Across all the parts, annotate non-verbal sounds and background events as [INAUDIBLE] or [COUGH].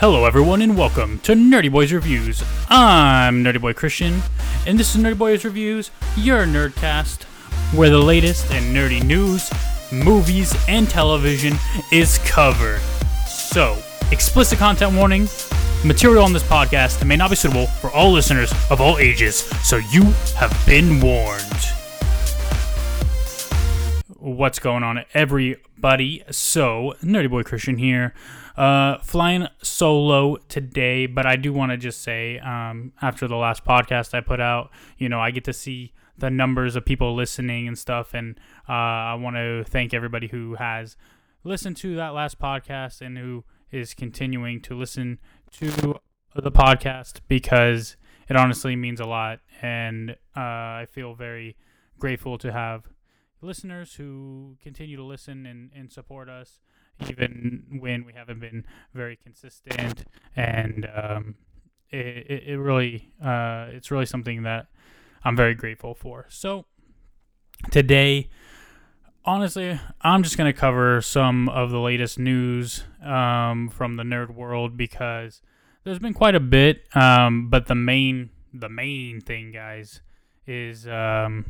Hello, everyone, and welcome to Nerdy Boys Reviews. I'm Nerdy Boy Christian, and this is Nerdy Boys Reviews, your nerdcast, where the latest in nerdy news, movies, and television is covered. So, explicit content warning material on this podcast may not be suitable for all listeners of all ages, so you have been warned. What's going on, everybody? So, Nerdy Boy Christian here. Uh, flying solo today, but I do want to just say, um, after the last podcast I put out, you know, I get to see the numbers of people listening and stuff, and uh, I want to thank everybody who has listened to that last podcast and who is continuing to listen to the podcast because it honestly means a lot, and uh, I feel very grateful to have listeners who continue to listen and, and support us even when we haven't been very consistent. And um, it, it, it really uh, it's really something that i'm very grateful for. So today honestly i'm just going to cover some of the latest news um, from the nerd world because there's been quite a bit um, but the main the main thing guys is um,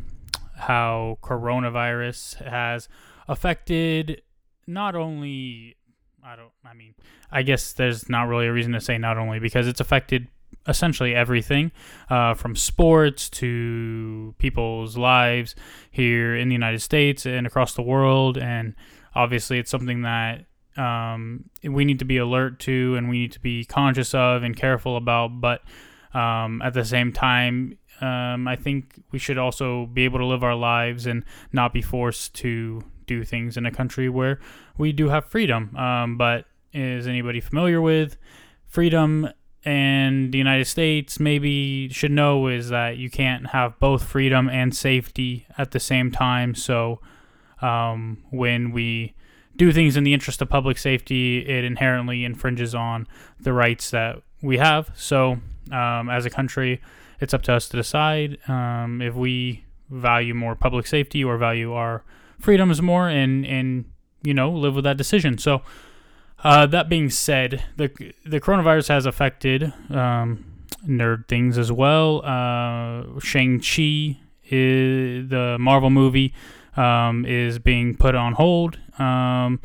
how coronavirus has affected not only I don't I mean I guess there's not really a reason to say not only because it's affected essentially everything uh, from sports to people's lives here in the United States and across the world. And obviously it's something that um, we need to be alert to and we need to be conscious of and careful about. But um, at the same time um, I think we should also be able to live our lives and not be forced to do things in a country where we do have freedom. Um, but is anybody familiar with freedom and the United States? Maybe should know is that you can't have both freedom and safety at the same time. So um, when we do things in the interest of public safety, it inherently infringes on the rights that we have. So um, as a country, it's up to us to decide um, if we value more public safety or value our freedoms more and and you know live with that decision. So uh, that being said, the the coronavirus has affected um, nerd things as well. Uh, Shang Chi the Marvel movie um, is being put on hold. Um,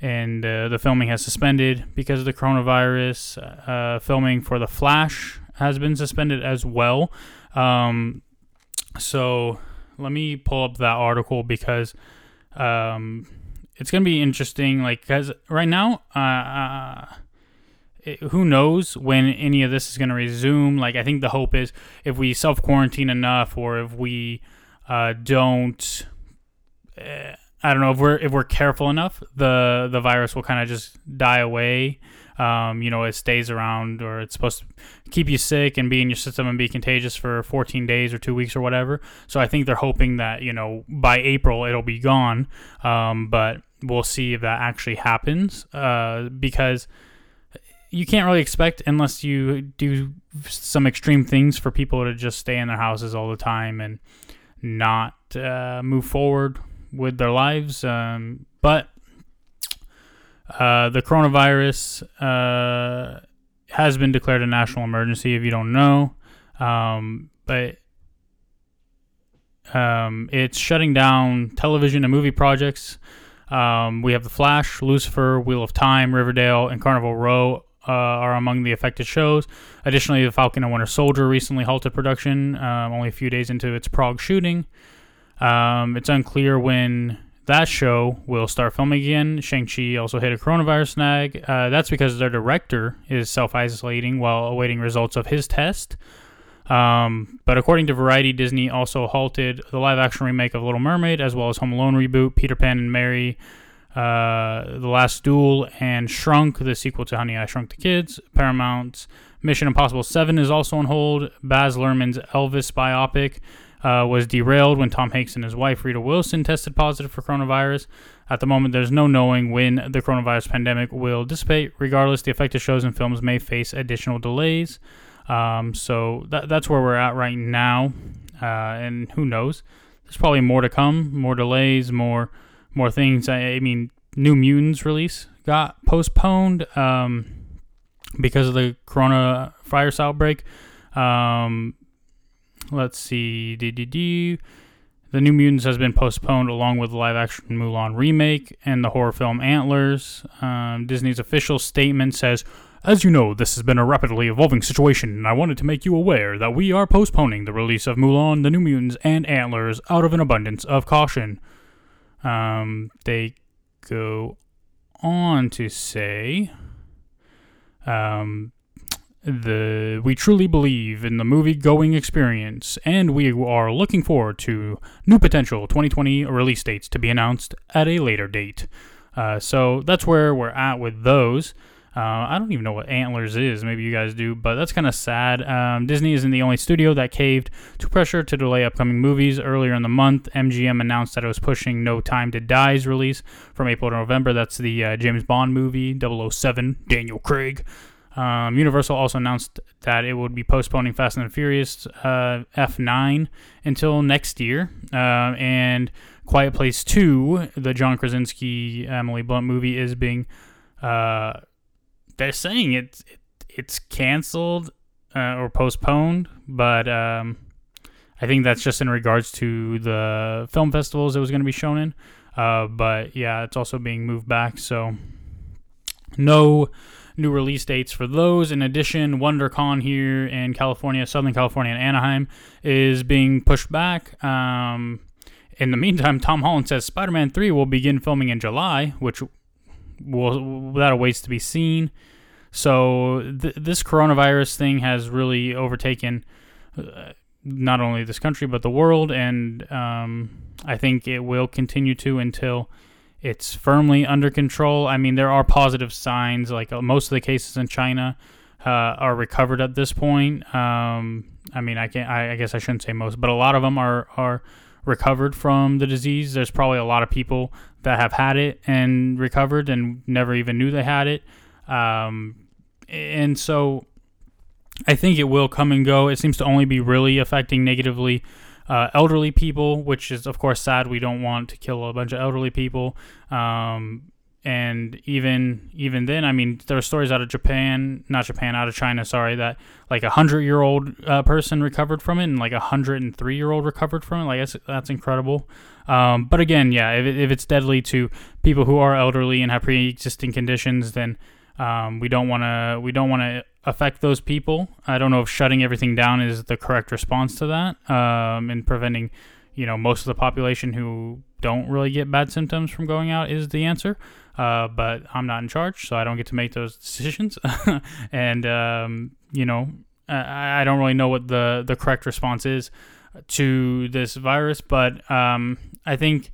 and uh, the filming has suspended because of the coronavirus. Uh, filming for The Flash has been suspended as well. Um, so let me pull up that article because um, it's gonna be interesting. Like, cause right now, uh, uh it, who knows when any of this is gonna resume? Like, I think the hope is if we self quarantine enough, or if we uh, don't. Uh, I don't know if we're if we're careful enough, the the virus will kind of just die away um, you know, it stays around or it's supposed to keep you sick and be in your system and be contagious for 14 days or two weeks or whatever. So I think they're hoping that, you know, by April it'll be gone. Um, but we'll see if that actually happens uh, because you can't really expect unless you do some extreme things for people to just stay in their houses all the time and not uh, move forward with their lives. Um, but uh, the coronavirus uh, has been declared a national emergency, if you don't know. Um, but um, it's shutting down television and movie projects. Um, we have The Flash, Lucifer, Wheel of Time, Riverdale, and Carnival Row uh, are among the affected shows. Additionally, The Falcon and Winter Soldier recently halted production, um, only a few days into its Prague shooting. Um, it's unclear when that show will start filming again. Shang-Chi also hit a coronavirus snag. Uh, that's because their director is self isolating while awaiting results of his test. Um, but according to Variety, Disney also halted the live action remake of Little Mermaid, as well as Home Alone reboot, Peter Pan and Mary, uh, The Last Duel, and Shrunk, the sequel to Honey, I Shrunk the Kids. Paramount's Mission Impossible 7 is also on hold. Baz Luhrmann's Elvis biopic uh, was derailed when Tom Hanks and his wife Rita Wilson tested positive for coronavirus. At the moment, there's no knowing when the coronavirus pandemic will dissipate. Regardless, the affected shows and films may face additional delays. Um, so that, that's where we're at right now, uh, and who knows? There's probably more to come, more delays, more more things. I, I mean, New Mutants release got postponed. Um, because of the coronavirus outbreak. Um, let's see. The New Mutants has been postponed along with the live action Mulan remake and the horror film Antlers. Um, Disney's official statement says, As you know, this has been a rapidly evolving situation, and I wanted to make you aware that we are postponing the release of Mulan, the New Mutants, and Antlers out of an abundance of caution. Um, they go on to say, um, the we truly believe in the movie going experience and we are looking forward to new potential 2020 release dates to be announced at a later date uh, so that's where we're at with those uh, I don't even know what Antlers is. Maybe you guys do, but that's kind of sad. Um, Disney isn't the only studio that caved to pressure to delay upcoming movies. Earlier in the month, MGM announced that it was pushing No Time to Die's release from April to November. That's the uh, James Bond movie, 007, Daniel Craig. Um, Universal also announced that it would be postponing Fast and the Furious uh, F9 until next year. Uh, and Quiet Place 2, the John Krasinski Emily Blunt movie, is being. Uh, they're saying it's it, it's canceled uh, or postponed, but um, I think that's just in regards to the film festivals it was going to be shown in. Uh, but yeah, it's also being moved back. So no new release dates for those. In addition, WonderCon here in California, Southern California, and Anaheim is being pushed back. Um, in the meantime, Tom Holland says Spider Man 3 will begin filming in July, which will that awaits to be seen. So th- this coronavirus thing has really overtaken uh, not only this country but the world, and um, I think it will continue to until it's firmly under control. I mean, there are positive signs. Like uh, most of the cases in China uh, are recovered at this point. Um, I mean, I can I, I guess I shouldn't say most, but a lot of them are are recovered from the disease. There's probably a lot of people that have had it and recovered and never even knew they had it. Um, and so I think it will come and go. It seems to only be really affecting negatively uh, elderly people, which is of course sad. We don't want to kill a bunch of elderly people. Um, and even even then, I mean, there are stories out of Japan, not Japan, out of China, sorry, that like a hundred year old uh, person recovered from it, and like a hundred and three year old recovered from it. Like that's that's incredible. Um, but again, yeah, if, if it's deadly to people who are elderly and have pre existing conditions, then um, we don't want to we don't want to affect those people. I don't know if shutting everything down is the correct response to that, um, and preventing you know most of the population who don't really get bad symptoms from going out is the answer. Uh, but I'm not in charge, so I don't get to make those decisions. [LAUGHS] and um, you know, I, I, don't really know what the the correct response is to this virus, but um, I think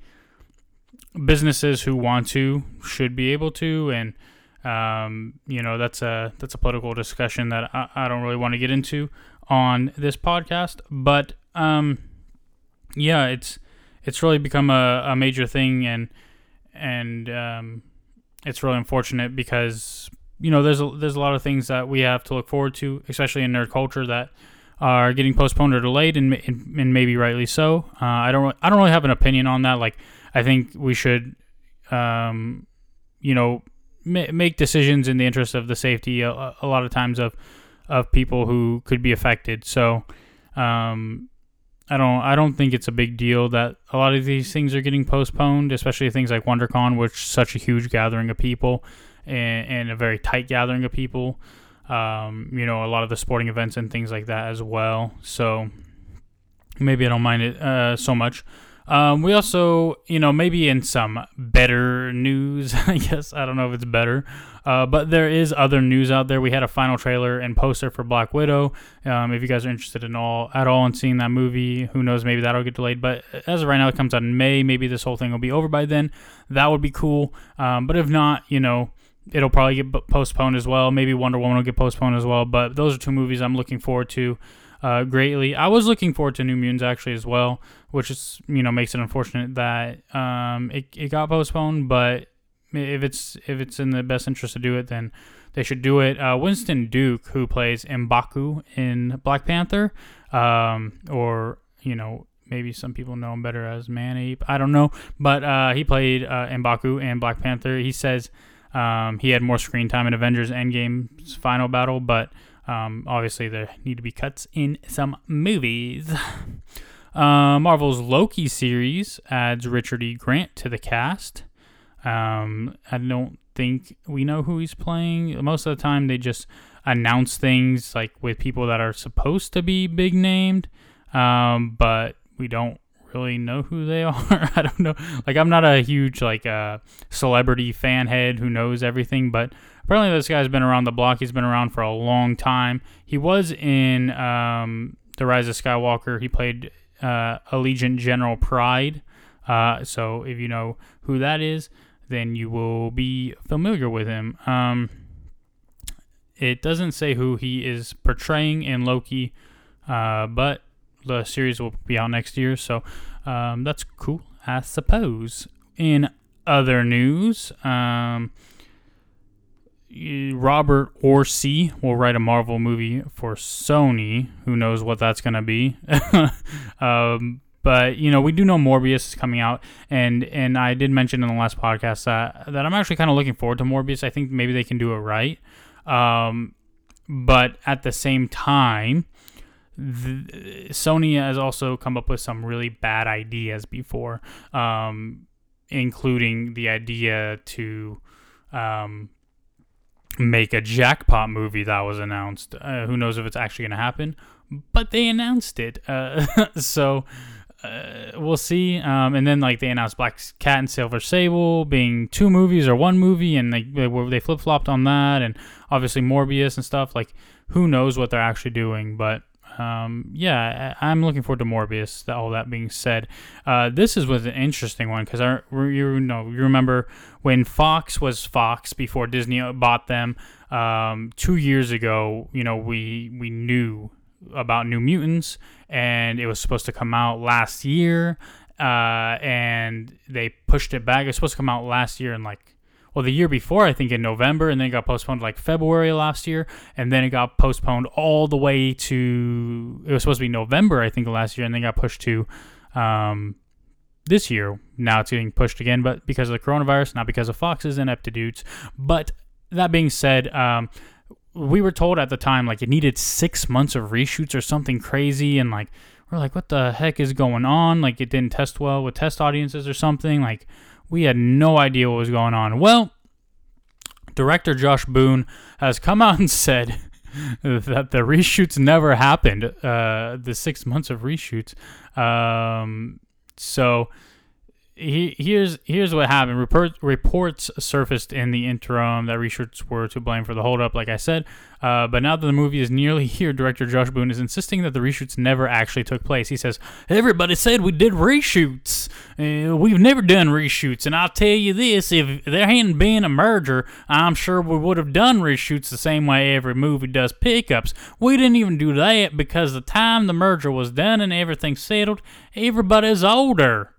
businesses who want to should be able to, and um, you know, that's a that's a political discussion that I, I don't really want to get into on this podcast. But um, yeah, it's it's really become a, a major thing, and and um, it's really unfortunate because you know there's a, there's a lot of things that we have to look forward to, especially in nerd culture that are getting postponed or delayed, and and, maybe rightly so. Uh, I don't I don't really have an opinion on that. Like I think we should, um, you know, make decisions in the interest of the safety a, a, lot of times of of people who could be affected. So um, I don't I don't think it's a big deal that a lot of these things are getting postponed, especially things like WonderCon, which is such a huge gathering of people and, and a very tight gathering of people. Um, you know, a lot of the sporting events and things like that as well. So maybe I don't mind it uh, so much. Um, we also, you know, maybe in some better news, [LAUGHS] I guess. I don't know if it's better. Uh, but there is other news out there. We had a final trailer and poster for Black Widow. Um, if you guys are interested in all at all in seeing that movie, who knows? Maybe that'll get delayed. But as of right now, it comes out in May. Maybe this whole thing will be over by then. That would be cool. Um, but if not, you know, it'll probably get postponed as well. Maybe Wonder Woman will get postponed as well. But those are two movies I'm looking forward to uh, greatly. I was looking forward to New Mutants actually as well, which is you know makes it unfortunate that um, it, it got postponed. But if it's if it's in the best interest to do it, then they should do it. Uh, Winston Duke, who plays Mbaku in Black Panther, um, or you know maybe some people know him better as Manape. I don't know, but uh, he played uh, Mbaku in Black Panther. He says Um, he had more screen time in Avengers Endgame's final battle, but um, obviously there need to be cuts in some movies. [LAUGHS] Uh, Marvel's Loki series adds Richard E. Grant to the cast. Um, I don't think we know who he's playing. Most of the time, they just announce things like with people that are supposed to be big named, um, but we don't really know who they [LAUGHS] are. I don't know. Like I'm not a huge like uh, celebrity fan head who knows everything, but apparently this guy's been around the block. He's been around for a long time. He was in um, the Rise of Skywalker. He played uh, Allegiant General Pryde. Uh, so if you know who that is, then you will be familiar with him. Um, it doesn't say who he is portraying in Loki, uh, but the series will be out next year, so um, that's cool, I suppose. In other news, um, Robert Orci will write a Marvel movie for Sony. Who knows what that's going to be? [LAUGHS] um, but you know, we do know Morbius is coming out, and and I did mention in the last podcast that that I'm actually kind of looking forward to Morbius. I think maybe they can do it right. Um, but at the same time, the, Sony has also come up with some really bad ideas before, um, including the idea to um, make a jackpot movie that was announced. Uh, who knows if it's actually going to happen? But they announced it, uh, [LAUGHS] so uh, we'll see. Um, and then like they announced Black Cat and Silver Sable being two movies or one movie, and they they, they flip flopped on that, and obviously Morbius and stuff. Like who knows what they're actually doing, but um, yeah, I'm looking forward to Morbius. All that being said, uh, this is was an interesting one because you know you remember when Fox was Fox before Disney bought them um, two years ago. You know we we knew about New Mutants and it was supposed to come out last year, uh, and they pushed it back. It was supposed to come out last year in like well, the year before, I think in November, and then it got postponed like February last year, and then it got postponed all the way to it was supposed to be November, I think, last year, and then got pushed to um, this year. Now it's getting pushed again, but because of the coronavirus, not because of Fox's ineptitudes. But that being said, um, we were told at the time like it needed six months of reshoots or something crazy, and like we're like, what the heck is going on? Like it didn't test well with test audiences or something, like we had no idea what was going on. Well, director Josh Boone has come out [LAUGHS] and said that the reshoots never happened. Uh, the six months of reshoots. Um, so he, here's here's what happened. Report, reports surfaced in the interim that reshoots were to blame for the holdup, like I said. Uh, but now that the movie is nearly [LAUGHS] here, director Josh Boone is insisting that the reshoots never actually took place. He says, "Everybody said we did reshoots. Uh, we've never done reshoots, and I'll tell you this: if there hadn't been a merger, I'm sure we would have done reshoots the same way every movie does pickups. We didn't even do that because the time the merger was done and everything settled, everybody's older."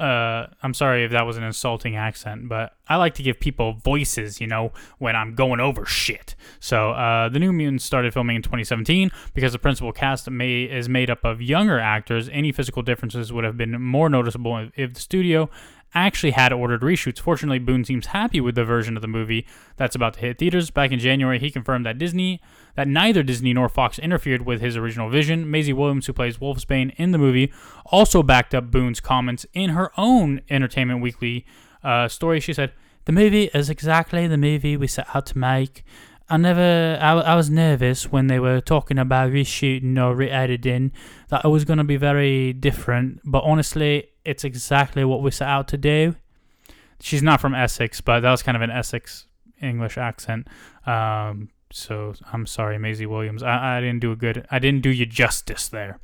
Uh, I'm sorry if that was an insulting accent, but I like to give people voices, you know, when I'm going over shit. So uh, the New Mutants started filming in 2017 because the principal cast may, is made up of younger actors. Any physical differences would have been more noticeable if the studio actually had ordered reshoots. Fortunately, Boone seems happy with the version of the movie that's about to hit theaters. Back in January, he confirmed that Disney, that neither Disney nor Fox interfered with his original vision. Maisie Williams, who plays Wolfsbane in the movie, also backed up Boone's comments in her own Entertainment Weekly uh, story. She said, "The movie is exactly the movie we set out to make." I never, I, I was nervous when they were talking about reshooting or re-editing that it was going to be very different. But honestly, it's exactly what we set out to do. She's not from Essex, but that was kind of an Essex English accent. Um, so I'm sorry, Maisie Williams. I, I didn't do a good, I didn't do you justice there.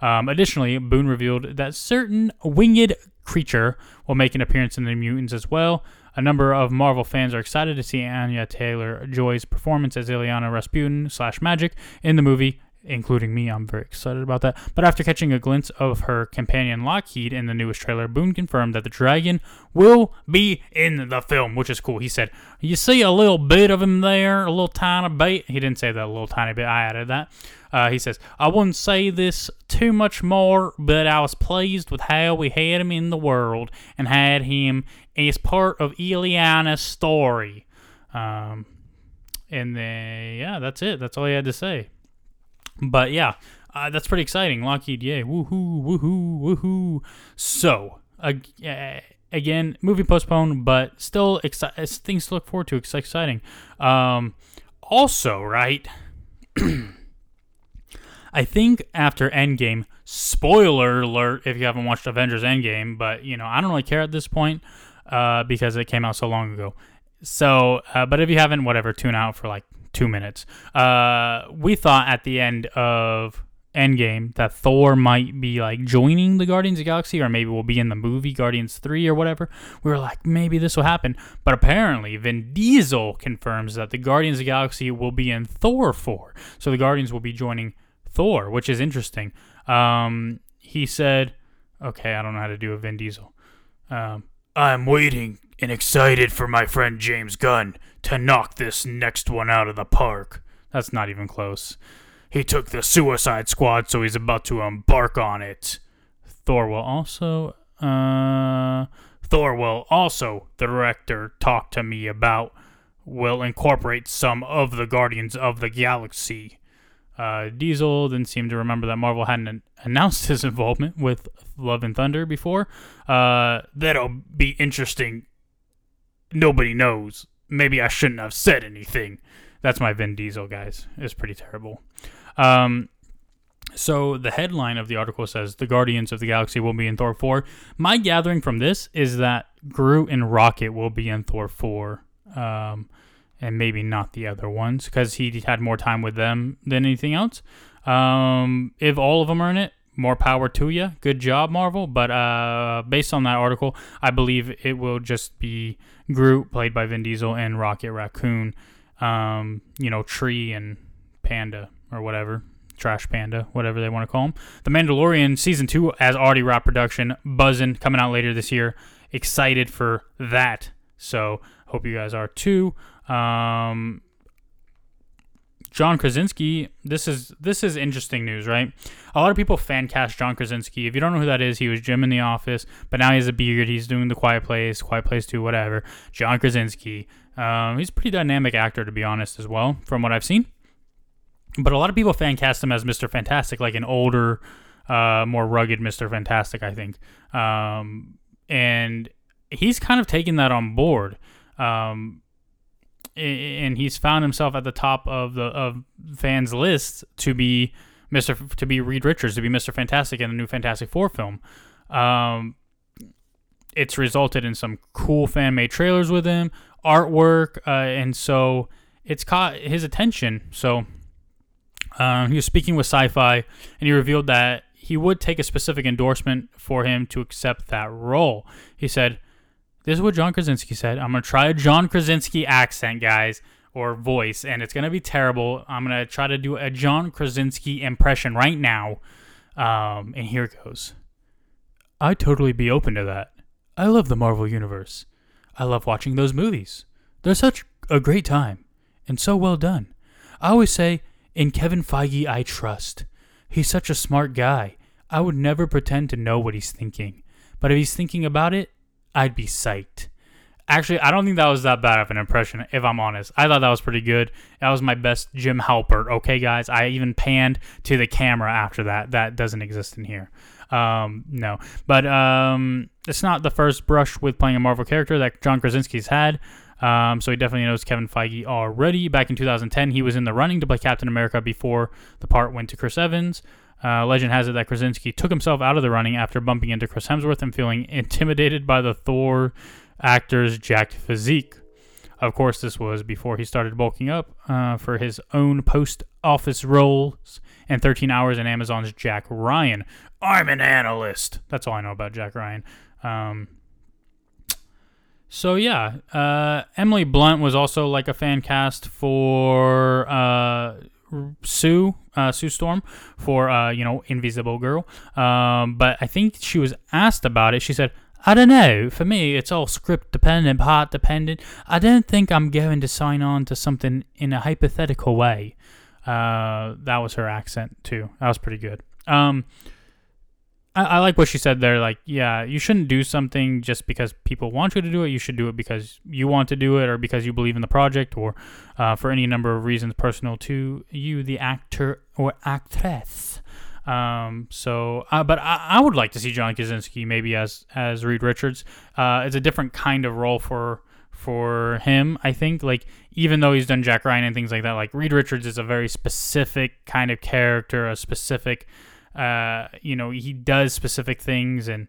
Um, additionally, Boone revealed that certain winged creature will make an appearance in the Mutants as well. A number of Marvel fans are excited to see Anya Taylor Joy's performance as Illyana Rasputin slash Magik in the movie, including me. I'm very excited about that. But after catching a glimpse of her companion Lockheed in the newest trailer, Boone confirmed that the dragon will be in the film, which is cool. He said, You see a little bit of him there, a little tiny bit. He didn't say that a little tiny bit, I added that. Uh, he says, I wouldn't say this too much more, but I was pleased with how we had him in the world and had him as part of Illyana's story. Um, and then yeah, that's it. That's all he had to say. But yeah, uh, that's pretty exciting. Lockheed, yay, woohoo, woohoo, woohoo. So uh, again, movie postponed, but still exci- things to look forward to. It's exciting. Um, also, right. [CLEARS THROAT] I think after Endgame, spoiler alert if you haven't watched Avengers Endgame, but you know, I don't really care at this point uh, because it came out so long ago. So, uh, but if you haven't, whatever, tune out for like two minutes. Uh, we thought at the end of Endgame that Thor might be like joining the Guardians of the Galaxy or maybe we'll be in the movie Guardians 3 or whatever. We were like, maybe this will happen. But apparently, Vin Diesel confirms that the Guardians of the Galaxy will be in Thor 4. So the Guardians will be joining Thor, which is interesting. Um, he said, okay, I don't know how to do a Vin Diesel. Um, I'm waiting and excited for my friend James Gunn to knock this next one out of the park. That's not even close. He took the Suicide Squad, so he's about to embark on it. Thor will also, uh, Thor will also, the director talked to me about, will incorporate some of the Guardians of the Galaxy. Uh, Diesel didn't seem to remember that Marvel hadn't announced his involvement with Love and Thunder before. Uh, that'll be interesting. Nobody knows. Maybe I shouldn't have said anything. That's my Vin Diesel, guys. It's pretty terrible. Um, so the headline of the article says the Guardians of the Galaxy will be in Thor 4. My gathering from this is that Groot and Rocket will be in Thor 4. Um, and maybe not the other ones because he had more time with them than anything else. Um, if all of them are in it, more power to you. Good job, Marvel. But uh, based on that article, I believe it will just be Groot, played by Vin Diesel, and Rocket Raccoon. Um, you know, Tree and Panda or whatever, Trash Panda, whatever they want to call him. The Mandalorian season two has already wrapped production, buzzing, coming out later this year. Excited for that. So hope you guys are too. Um, John Krasinski, this is this is interesting news, right? A lot of people fan cast John Krasinski. If you don't know who that is, he was Jim in The Office, but now he has a beard. He's doing The Quiet Place, Quiet Place Two, whatever. John Krasinski. Um, he's a pretty dynamic actor, to be honest, as well, from what I've seen. But a lot of people fan cast him as Mr. Fantastic, like an older, uh, more rugged Mr. Fantastic, I think. Um, and he's kind of taken that on board. Um, and he's found himself at the top of the of fans' lists to be Mr. to be Reed Richards to be Mr. Fantastic in the new Fantastic Four film. Um, it's resulted in some cool fan made trailers with him, artwork, uh, and so it's caught his attention. So um, he was speaking with Sci-Fi, and he revealed that he would take a specific endorsement for him to accept that role. He said this is what John Krasinski said. I'm gonna try a John Krasinski accent, guys, or voice, and it's gonna be terrible. I'm gonna try to do a John Krasinski impression right now. Um, and here it goes. I'd totally be open to that. I love the Marvel Universe. I love watching those movies. They're such a great time and so well done. I always say, in Kevin Feige, I trust. He's such a smart guy. I would never pretend to know what he's thinking. But if he's thinking about it, I'd be psyched. Actually, I don't think that was that bad of an impression, if I'm honest. I thought that was pretty good. That was my best Jim Halpert. Okay, guys. I even panned to the camera after that. That doesn't exist in here. Um, no, but um, it's not the first brush with playing a Marvel character that John Krasinski's had. Um, so he definitely knows Kevin Feige already. Back in 2010, he was in the running to play Captain America before the part went to Chris Evans. Uh, legend has it that Krasinski took himself out of the running after bumping into Chris Hemsworth and feeling intimidated by the Thor actor's jacked physique. Of course, this was before he started bulking up uh, for his own post office roles and 13 hours in Amazon's Jack Ryan. I'm an analyst. That's all I know about Jack Ryan. Um, so yeah, uh, Emily Blunt was also like a fan cast for uh, Sue uh, Sue Storm for uh, you know Invisible Girl. Um, but I think she was asked about it. She said, "I don't know. For me, it's all script dependent, part dependent. I don't think I'm going to sign on to something in a hypothetical way." Uh, that was her accent too. That was pretty good. Um, I, I like what she said there. Like, yeah, you shouldn't do something just because people want you to do it. You should do it because you want to do it, or because you believe in the project, or uh, for any number of reasons personal to you, the actor or actress. Um, so, uh, but I, I would like to see John Krasinski maybe as as Reed Richards. Uh, it's a different kind of role for for him. I think like even though he's done Jack Ryan and things like that, like Reed Richards is a very specific kind of character, a specific, uh, you know, he does specific things and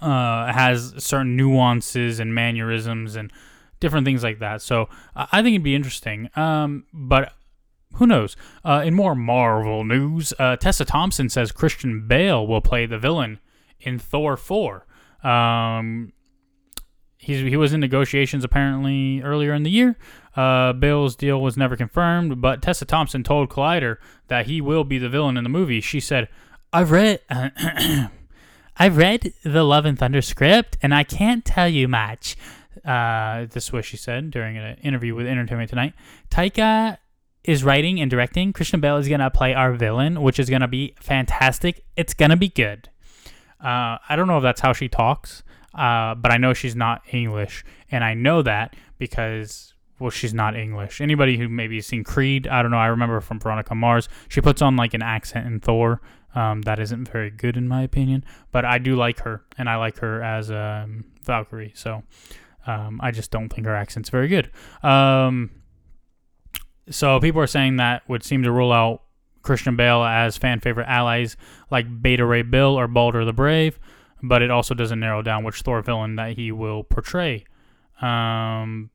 uh, has certain nuances and mannerisms and different things like that. So I think it'd be interesting. Um, but who knows? Uh, in more Marvel news, uh, Tessa Thompson says Christian Bale will play the villain in Thor 4. Um, he's, he was in negotiations apparently earlier in the year. Uh, Bale's deal was never confirmed, but Tessa Thompson told Collider that he will be the villain in the movie. She said, "I've read, [CLEARS THROAT] I've read the Love and Thunder script, and I can't tell you much." Uh, this is what she said during an interview with Entertainment Tonight. Taika is writing and directing. Christian Bale is gonna play our villain, which is gonna be fantastic. It's gonna be good. Uh, I don't know if that's how she talks, uh, but I know she's not English, and I know that because well, she's not English. Anybody who maybe has seen Creed, I don't know. I remember from Veronica Mars, she puts on like an accent in Thor. Um, that isn't very good in my opinion, but I do like her, and I like her as um, Valkyrie. So um, I just don't think her accent's very good. Um, so people are saying that would seem to rule out Christian Bale as fan favorite allies like Beta Ray Bill or Balder the Brave, but it also doesn't narrow down which Thor villain that he will portray. Um,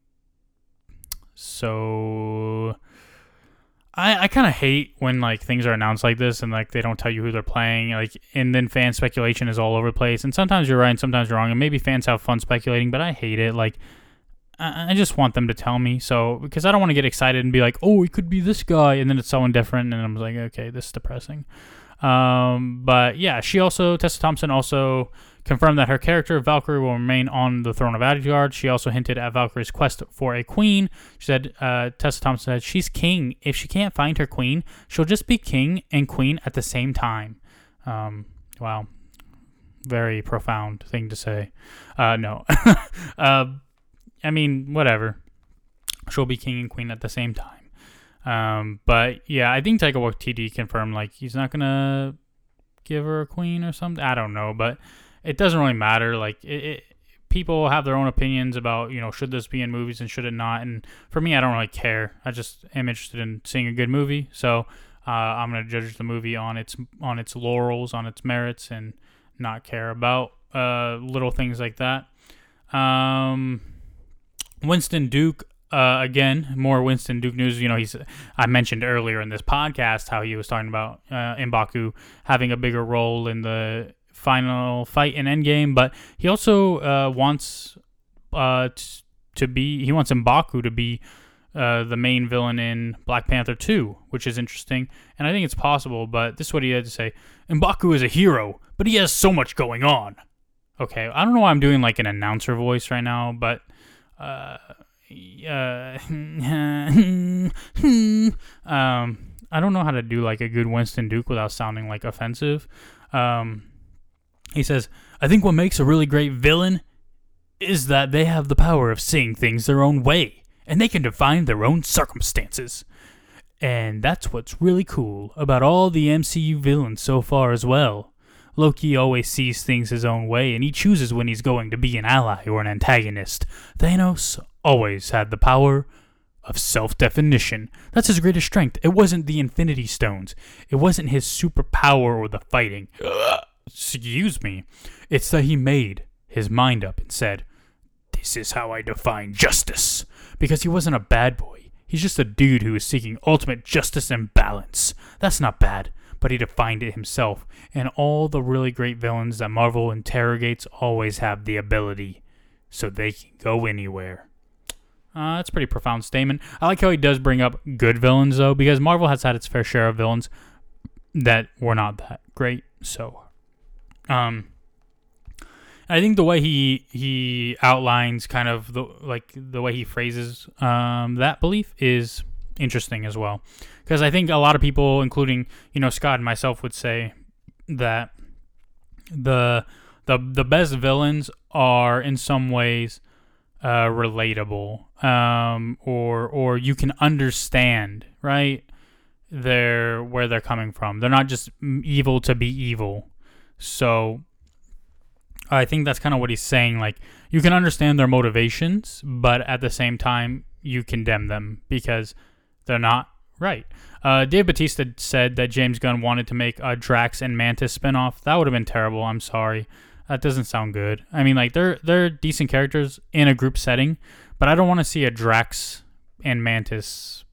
so I I kind of hate when like things are announced like this and like they don't tell you who they're playing, like and then fan speculation is all over the place. And sometimes you're right, and sometimes you're wrong, and maybe fans have fun speculating, but I hate it. Like I just want them to tell me. So because I don't want to get excited and be like, oh, it could be this guy, and then it's someone different, and I'm like, okay, this is depressing. Um, but yeah, she also Tessa Thompson also confirmed that her character Valkyrie will remain on the throne of Asgard. She also hinted at Valkyrie's quest for a queen. She said, uh, Tessa Thompson said, she's king. If she can't find her queen, she'll just be king and queen at the same time. Um, wow, very profound thing to say. Uh, no. [LAUGHS] uh, I mean, whatever. She'll be king and queen at the same time. Um, but yeah, I think Taika Waititi confirmed like he's not gonna give her a queen or something. I don't know, but it doesn't really matter. Like it, it, people have their own opinions about you know should this be in movies and should it not. And for me, I don't really care. I just am interested in seeing a good movie. So uh, I'm gonna judge the movie on its on its laurels, on its merits, and not care about uh, little things like that. Um, Winston Duke, uh, again, more Winston Duke news. You know, he's I mentioned earlier in this podcast how he was talking about uh, Mbaku having a bigger role in the final fight in Endgame, but he also uh, wants uh, t- to be he wants Mbaku to be uh, the main villain in Black Panther 2, which is interesting, and I think it's possible. But this is what he had to say: Mbaku is a hero, but he has so much going on. Okay, I don't know why I'm doing like an announcer voice right now, but uh, [LAUGHS] [LAUGHS] um, I don't know how to do like a good Winston Duke without sounding like offensive. Um, he says, I think what makes a really great villain is that they have the power of seeing things their own way, and they can define their own circumstances. And that's what's really cool about all the MCU villains so far as well. Loki always sees things his own way, and he chooses when he's going to be an ally or an antagonist. Thanos always had the power of self definition. That's his greatest strength. It wasn't the Infinity Stones, it wasn't his superpower or the fighting. [CLEARS THROAT] Excuse me. It's that he made his mind up and said, This is how I define justice. Because he wasn't a bad boy. He's just a dude who is seeking ultimate justice and balance. That's not bad but he defined it himself. And all the really great villains that Marvel interrogates always have the ability, so they can go anywhere. Uh, that's a pretty profound statement. I like how he does bring up good villains, though, because Marvel has had its fair share of villains that were not that great. So, um, I think the way he he outlines kind of the like the way he phrases um, that belief is interesting as well because I think a lot of people, including you know Scott and myself, would say that the the the best villains are in some ways uh, relatable, um, or or you can understand, right? Their where they're coming from. They're not just evil to be evil. So I think that's kind of what he's saying. Like you can understand their motivations, but at the same time you condemn them because they're not right. Uh, Dave Batista said that James Gunn wanted to make a Drax and Mantis spinoff. That would have been terrible. I'm sorry. That doesn't sound good. I mean, like they're they're decent characters in a group setting, but I don't want to see a Drax and Mantis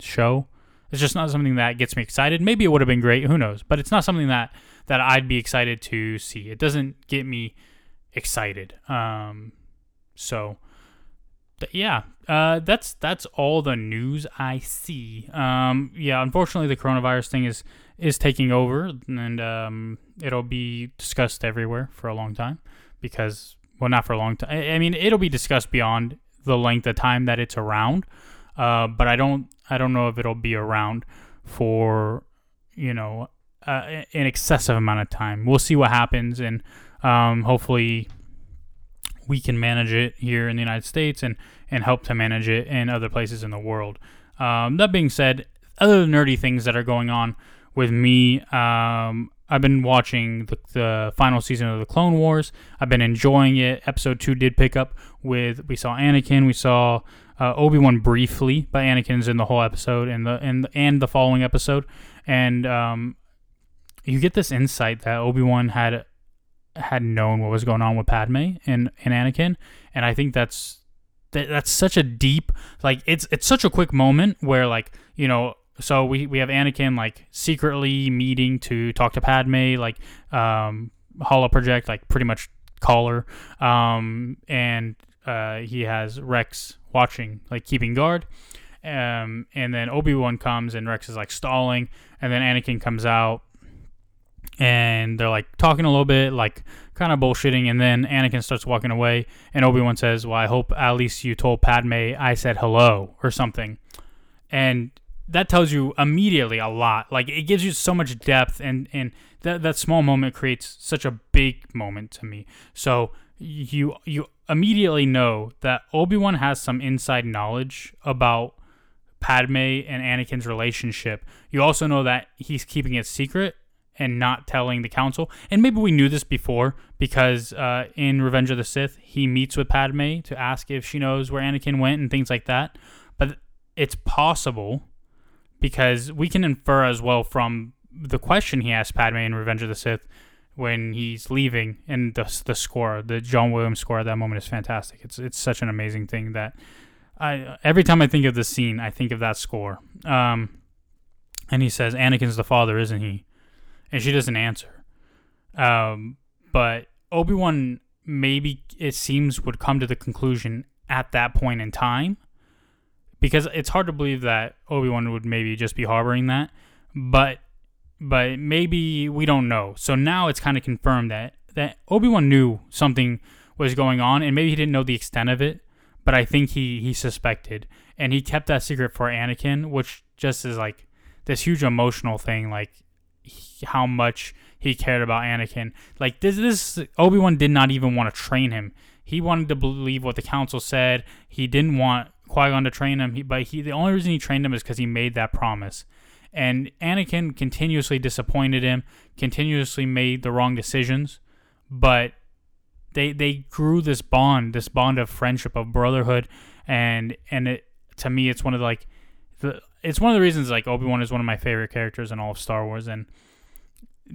show. It's just not something that gets me excited. Maybe it would have been great. Who knows? But it's not something that that I'd be excited to see. It doesn't get me excited. Um, so yeah, uh, that's that's all the news I see. Um, yeah, unfortunately, the coronavirus thing is is taking over, and um, it'll be discussed everywhere for a long time because, well, not for a long time. I, mean, it'll be discussed beyond the length of time that it's around, uh, but I don't I don't know if it'll be around for you know uh, an excessive amount of time. We'll see what happens, and um, hopefully we can manage it here in the United States and, and help to manage it in other places in the world. Um, that being said, other nerdy things that are going on with me, um, I've been watching the, the, final season of the Clone Wars. I've been enjoying it. Episode two did pick up with we saw Anakin, we saw uh, Obi Wan briefly, but Anakin's in the whole episode and the and and the following episode, and um, you get this insight that Obi Wan had had known what was going on with Padme and, and Anakin, and I think that's that, that's such a deep like it's it's such a quick moment where like you know so we we have Anakin like secretly meeting to talk to Padme like um holo project like pretty much call her um and uh he has Rex watching like keeping guard um and then Obi-Wan comes and Rex is like stalling and then Anakin comes out and they're like talking a little bit, like kind of bullshitting, and then Anakin starts walking away, and Obi Wan says, "Well, I hope at least you told Padme I said hello or something," and that tells you immediately a lot. Like it gives you so much depth, and and that that small moment creates such a big moment to me. So you you immediately know that Obi Wan has some inside knowledge about Padme and Anakin's relationship. You also know that he's keeping it secret and not telling the council. And maybe we knew this before because uh, in Revenge of the Sith, he meets with Padme to ask if she knows where Anakin went and things like that. But it's possible because we can infer as well from the question he asked Padme in Revenge of the Sith when he's leaving and the the score, the John Williams score at that moment is fantastic. It's it's such an amazing thing that I every time I think of the scene, I think of that score. Um, and he says, "Anakin's the father, isn't he?" And she doesn't answer. Um, but Obi Wan maybe it seems would come to the conclusion at that point in time, because it's hard to believe that Obi Wan would maybe just be harboring that, but but maybe we don't know. So now it's kind of confirmed that that Obi Wan knew something was going on, and maybe he didn't know the extent of it, but I think he he suspected, and he kept that secret for Anakin, which just is like this huge emotional thing. Like how much he cared about Anakin. Like this, this Obi Wan did not even want to train him. He wanted to believe what the council said. He didn't want Qui Gon to train him. He, but he, the only reason he trained him is because he made that promise. And Anakin continuously disappointed him, continuously made the wrong decisions. But they they grew this bond, this bond of friendship, of brotherhood, and and it to me, it's one of the, like the it's one of the reasons like Obi Wan is one of my favorite characters in all of Star Wars, and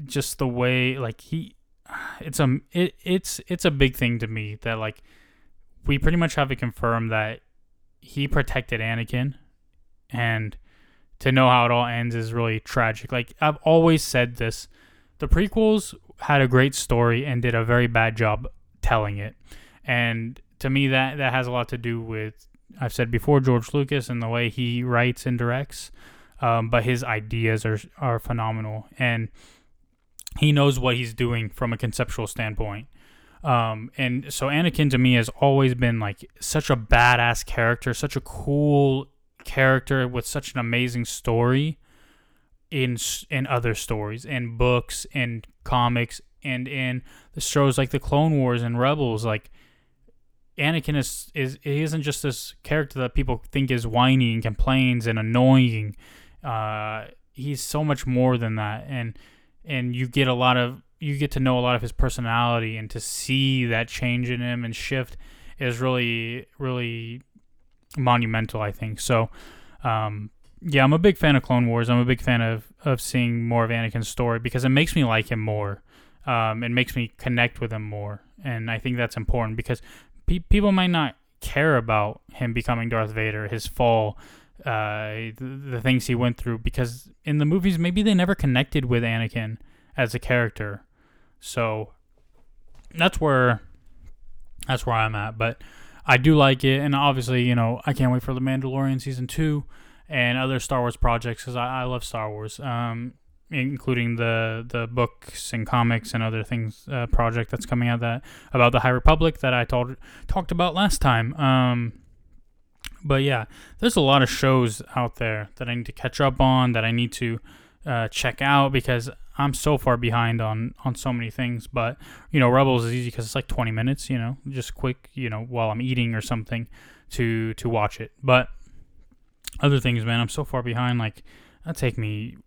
just the way like he, [SIGHS] it's a it, it's it's a big thing to me that like we pretty much have it confirmed that he protected Anakin, and to know how it all ends is really tragic. Like I've always said this, the prequels had a great story and did a very bad job telling it, and to me that that has a lot to do with I've said before George Lucas and the way he writes and directs, um, but his ideas are are phenomenal, and he knows what he's doing from a conceptual standpoint. Um, and so Anakin to me has always been like such a badass character, such a cool character with such an amazing story in in other stories, in books, in comics, and in the shows like the Clone Wars and Rebels, like Anakin is is he isn't just this character that people think is whiny and complains and annoying. Uh, he's so much more than that, and and you get a lot of you get to know a lot of his personality and to see that change in him and shift is really really monumental. I think so. Um, yeah, I'm a big fan of Clone Wars. I'm a big fan of of seeing more of Anakin's story because it makes me like him more. Um, it makes me connect with him more, and I think that's important because pe- people might not care about him becoming Darth Vader, his fall, uh, the, the things he went through, because in the movies maybe they never connected with Anakin as a character. So that's where that's where I'm at. But I do like it, and obviously, you know, I can't wait for the Mandalorian season two and other Star Wars projects because I, I love Star Wars. Um, including the the books and comics and other things uh, project that's coming out that about the High Republic that I told talked about last time. Um, but yeah, there's a lot of shows out there that I need to catch up on that I need to uh, check out because I'm so far behind on on so many things. But you know, Rebels is easy because it's like 20 minutes. You know, just quick. You know, while I'm eating or something to to watch it. But other things, man, I'm so far behind. Like that take me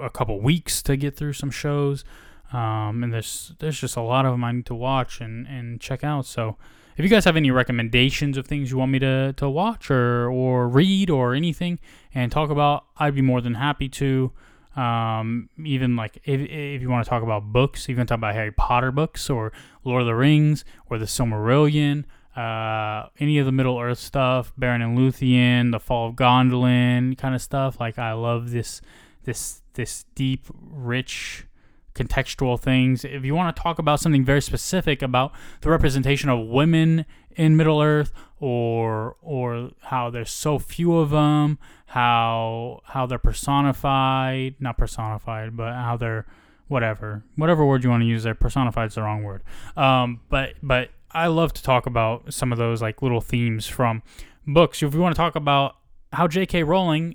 a couple weeks to get through some shows. Um, and there's there's just a lot of them I need to watch and, and check out. So if you guys have any recommendations of things you want me to, to watch or, or read or anything and talk about, I'd be more than happy to. Um, even like if, if you want to talk about books, even talk about Harry Potter books or Lord of the Rings or the Silmarillion, uh, any of the Middle Earth stuff, Beren and Luthien, the Fall of Gondolin kind of stuff. Like I love this this this deep, rich, contextual things. If you want to talk about something very specific about the representation of women in Middle Earth, or or how there's so few of them, how how they're personified, not personified, but how they're whatever whatever word you want to use there. Personified is the wrong word. Um, but but I love to talk about some of those like little themes from books. If you want to talk about how J.K. Rowling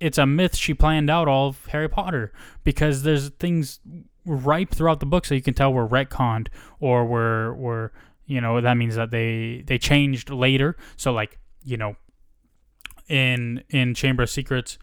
it's a myth she planned out all of Harry Potter because there's things ripe throughout the book so you can tell we're retconned or we're we're you know that means that they they changed later. So like you know in in Chamber of Secrets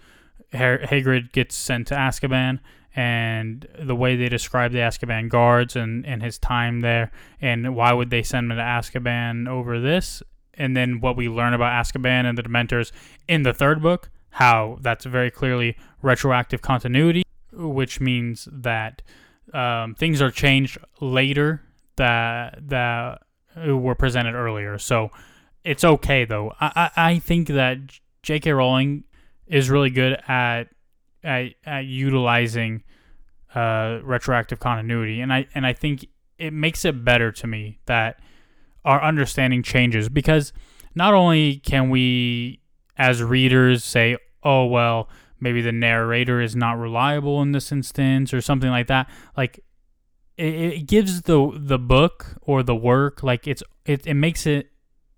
Hagrid gets sent to Azkaban and the way they describe the Azkaban guards and, and his time there and why would they send him to Azkaban over this? And then what we learn about Azkaban and the Dementors in the third book how that's very clearly retroactive continuity, which means that um, things are changed later that that were presented earlier. So it's okay though. I I, I think that J.K. Rowling is really good at at, at utilizing uh, retroactive continuity, and I and I think it makes it better to me that our understanding changes because not only can we as readers say, oh, well, maybe the narrator is not reliable in this instance or something like that. Like, it, it gives the the book or the work like it's it, it makes it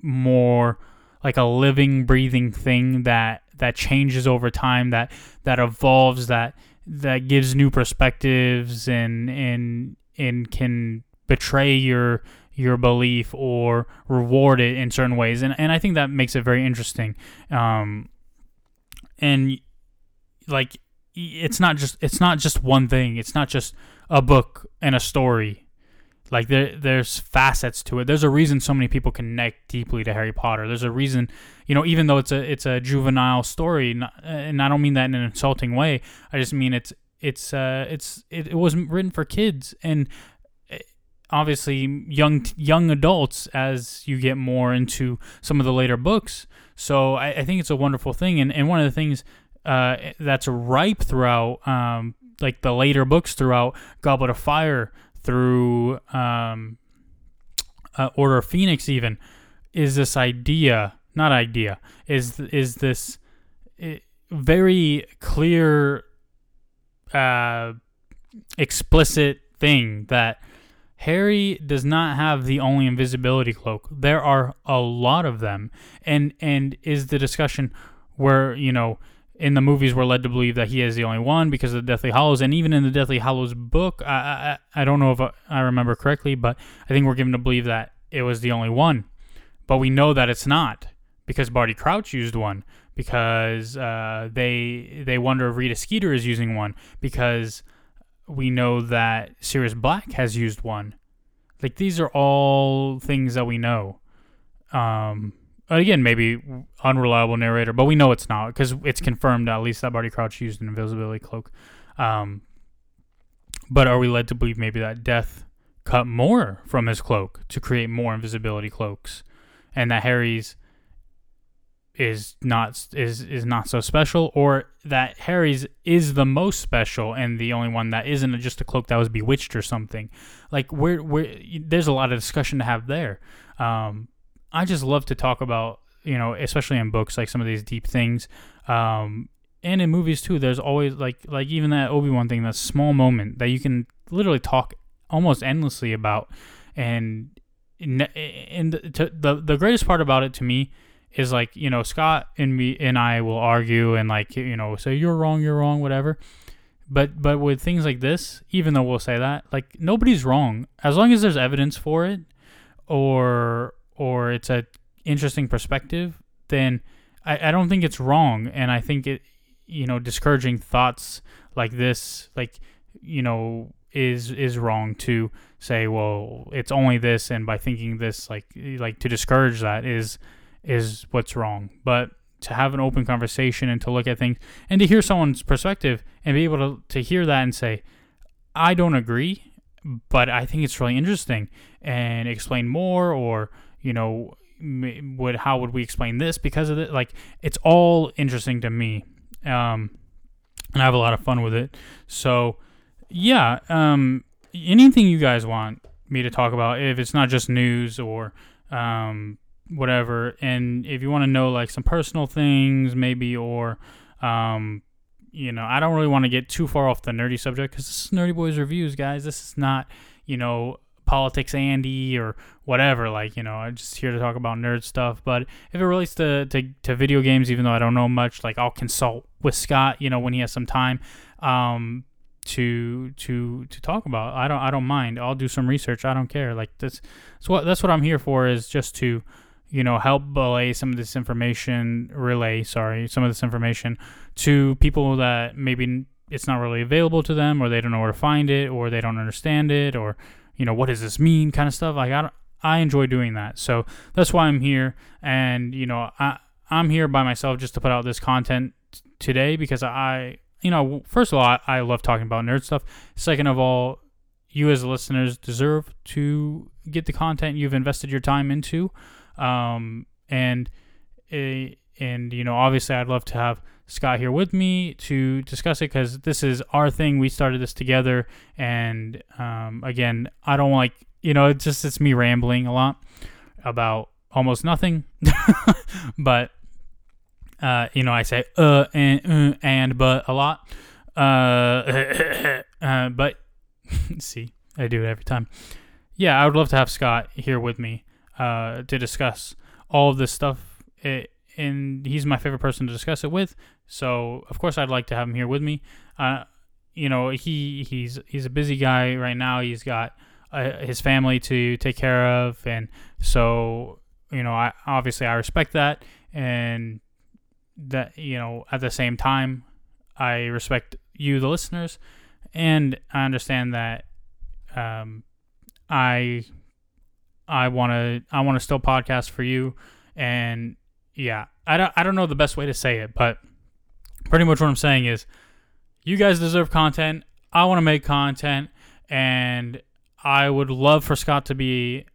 more like a living breathing thing that that changes over time that that evolves that that gives new perspectives and and and can betray your your belief or reward it in certain ways. And and I think that makes it very interesting. Um, and like it's not just it's not just one thing. It's not just a book and a story. Like there there's facets to it. There's a reason so many people connect deeply to Harry Potter. There's a reason, you know, even though it's a it's a juvenile story, and I don't mean that in an insulting way. I just mean it's it's uh it's it, it was written for kids and obviously young young adults as you get more into some of the later books. So I, I think it's a wonderful thing, and, and one of the things uh, that's ripe throughout um, like the later books throughout Goblet of Fire through um, uh, Order of Phoenix even is this idea not idea is is this eh, very clear uh, explicit thing that Harry does not have the only invisibility cloak. There are a lot of them. And and is the discussion where, you know, in the movies we're led to believe that he is the only one because of the Deathly Hallows, and even in the Deathly Hallows book, I I, I don't know if I remember correctly, but I think we're given to believe that it was the only one, but we know that it's not because Barty Crouch used one because uh, they they wonder if Rita Skeeter is using one because we know that Sirius Black has used one. Like these are all things that we know. Um, again, maybe unreliable narrator, but we know it's not because it's confirmed at least that Barty Crouch used an invisibility cloak. Um, but are we led to believe maybe that Death cut more from his cloak to create more invisibility cloaks, and that Harry's is not is is not so special, or that Harry's is the most special and the only one that isn't just a cloak that was bewitched or something. Like where where there's a lot of discussion to have there. Um, I just love to talk about you know, especially in books, like some of these deep things. Um, and in movies too, there's always like like even that Obi Wan thing, that small moment that you can literally talk almost endlessly about, and and the, the the greatest part about it to me is like you know Scott and me and I will argue and like you know say you're wrong, you're wrong, whatever. But but with things like this, even though we'll say that, like nobody's wrong as long as there's evidence for it, or or it's a interesting perspective, then I, I don't think it's wrong. And I think it, you know, discouraging thoughts like this, like, you know, is is wrong to say, well, it's only this, and by thinking this, like, like to discourage that is is what's wrong. But to have an open conversation and to look at things and to hear someone's perspective and be able to, to hear that and say, I don't agree, but I think it's really interesting and explain more or, you know, would how would we explain this because of it? Like it's all interesting to me, um, and I have a lot of fun with it. So yeah, um, anything you guys want me to talk about, if it's not just news or um, whatever, and if you want to know like some personal things maybe or um, you know, I don't really want to get too far off the nerdy subject because this is Nerdy Boys reviews, guys. This is not you know politics Andy or whatever. Like, you know, I'm just here to talk about nerd stuff. But if it relates to, to, to video games, even though I don't know much, like I'll consult with Scott, you know, when he has some time. Um, to to to talk about. I don't I don't mind. I'll do some research. I don't care. Like that's that's what that's what I'm here for is just to you know help relay some of this information relay sorry some of this information to people that maybe it's not really available to them or they don't know where to find it or they don't understand it or you know, what does this mean kind of stuff. Like I, I enjoy doing that. So that's why I'm here. And, you know, I, I'm here by myself just to put out this content today because I, you know, first of all, I, I love talking about nerd stuff. Second of all, you as listeners deserve to get the content you've invested your time into. Um, and, eh, and, you know, obviously I'd love to have Scott here with me to discuss it because this is our thing. We started this together, and um, again, I don't like you know it's just it's me rambling a lot about almost nothing, [LAUGHS] but uh, you know I say uh and uh, and but a lot, uh, [LAUGHS] uh but [LAUGHS] see I do it every time. Yeah, I would love to have Scott here with me uh, to discuss all of this stuff. It, and he's my favorite person to discuss it with. So of course I'd like to have him here with me. Uh, you know, he he's he's a busy guy right now. He's got uh, his family to take care of, and so you know, I obviously I respect that, and that you know at the same time I respect you, the listeners, and I understand that um, I I want to I want to still podcast for you, and yeah, I don't I don't know the best way to say it, but pretty much what I'm saying is you guys deserve content. I want to make content and I would love for Scott to be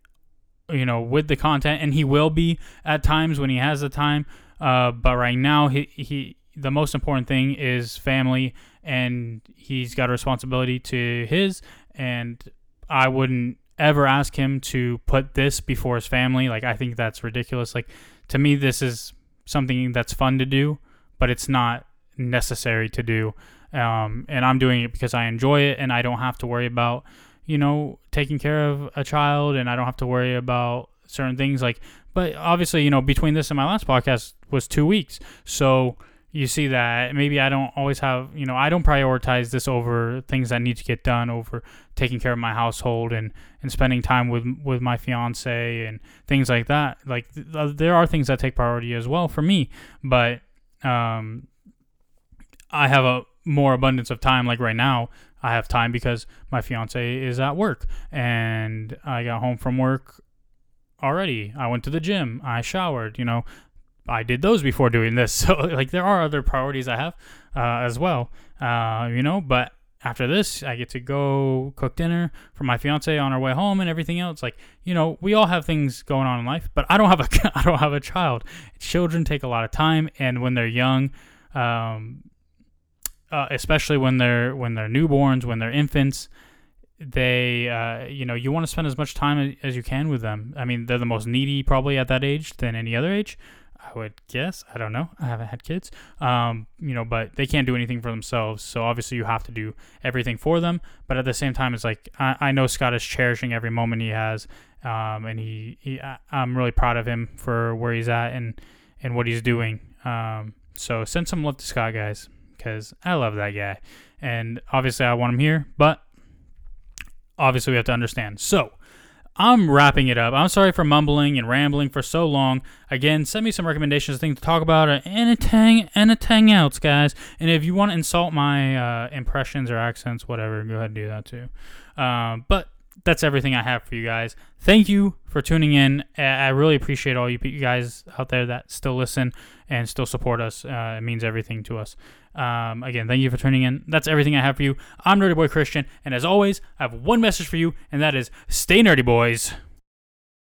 you know with the content and he will be at times when he has the time uh, but right now he, he the most important thing is family and he's got a responsibility to his and I wouldn't ever ask him to put this before his family like I think that's ridiculous like to me, this is something that's fun to do, but it's not necessary to do. Um, and I'm doing it because I enjoy it and I don't have to worry about, you know, taking care of a child and I don't have to worry about certain things like, but obviously, you know, between this and my last podcast was two weeks. So, you see that maybe I don't always have, you know, I don't prioritize this over things that need to get done, over taking care of my household and, and spending time with with my fiance and things like that. Like th- there are things that take priority as well for me, but um, I have a more abundance of time. Like right now, I have time because my fiance is at work and I got home from work already. I went to the gym. I showered. You know, I did those before doing this. [LAUGHS] So like there are other priorities I have uh, as well. Uh, you know, but after this, I get to go cook dinner for my fiance on our way home and everything else. Like you know, we all have things going on in life, but I don't have a [LAUGHS] I don't have a child. Children take a lot of time, and when they're young. Um, uh, especially when they're when they're newborns, when they're infants, they uh, you know you want to spend as much time as you can with them. I mean, they're the most needy probably at that age than any other age. I would guess. I don't know. I haven't had kids. Um, you know, but they can't do anything for themselves. So obviously you have to do everything for them. But at the same time, it's like I, I know Scott is cherishing every moment he has, um, and he, he I, I'm really proud of him for where he's at and and what he's doing. Um, so send some love to Scott, guys because I love that guy. And obviously, I want him here, but obviously, we have to understand. So, I'm wrapping it up. I'm sorry for mumbling and rambling for so long. Again, send me some recommendations, things to talk about, or anything, anything else, guys. And if you want to insult my uh, impressions or accents, whatever, go ahead and do that too. Um, but that's everything I have for you guys. Thank you for tuning in. I really appreciate all you guys out there that still listen and still support us. Uh, it means everything to us. Um, again, thank you for tuning in. That's everything I have for you. I'm Nerdy Boy Christian, and as always, I have one message for you, and that is stay nerdy, boys.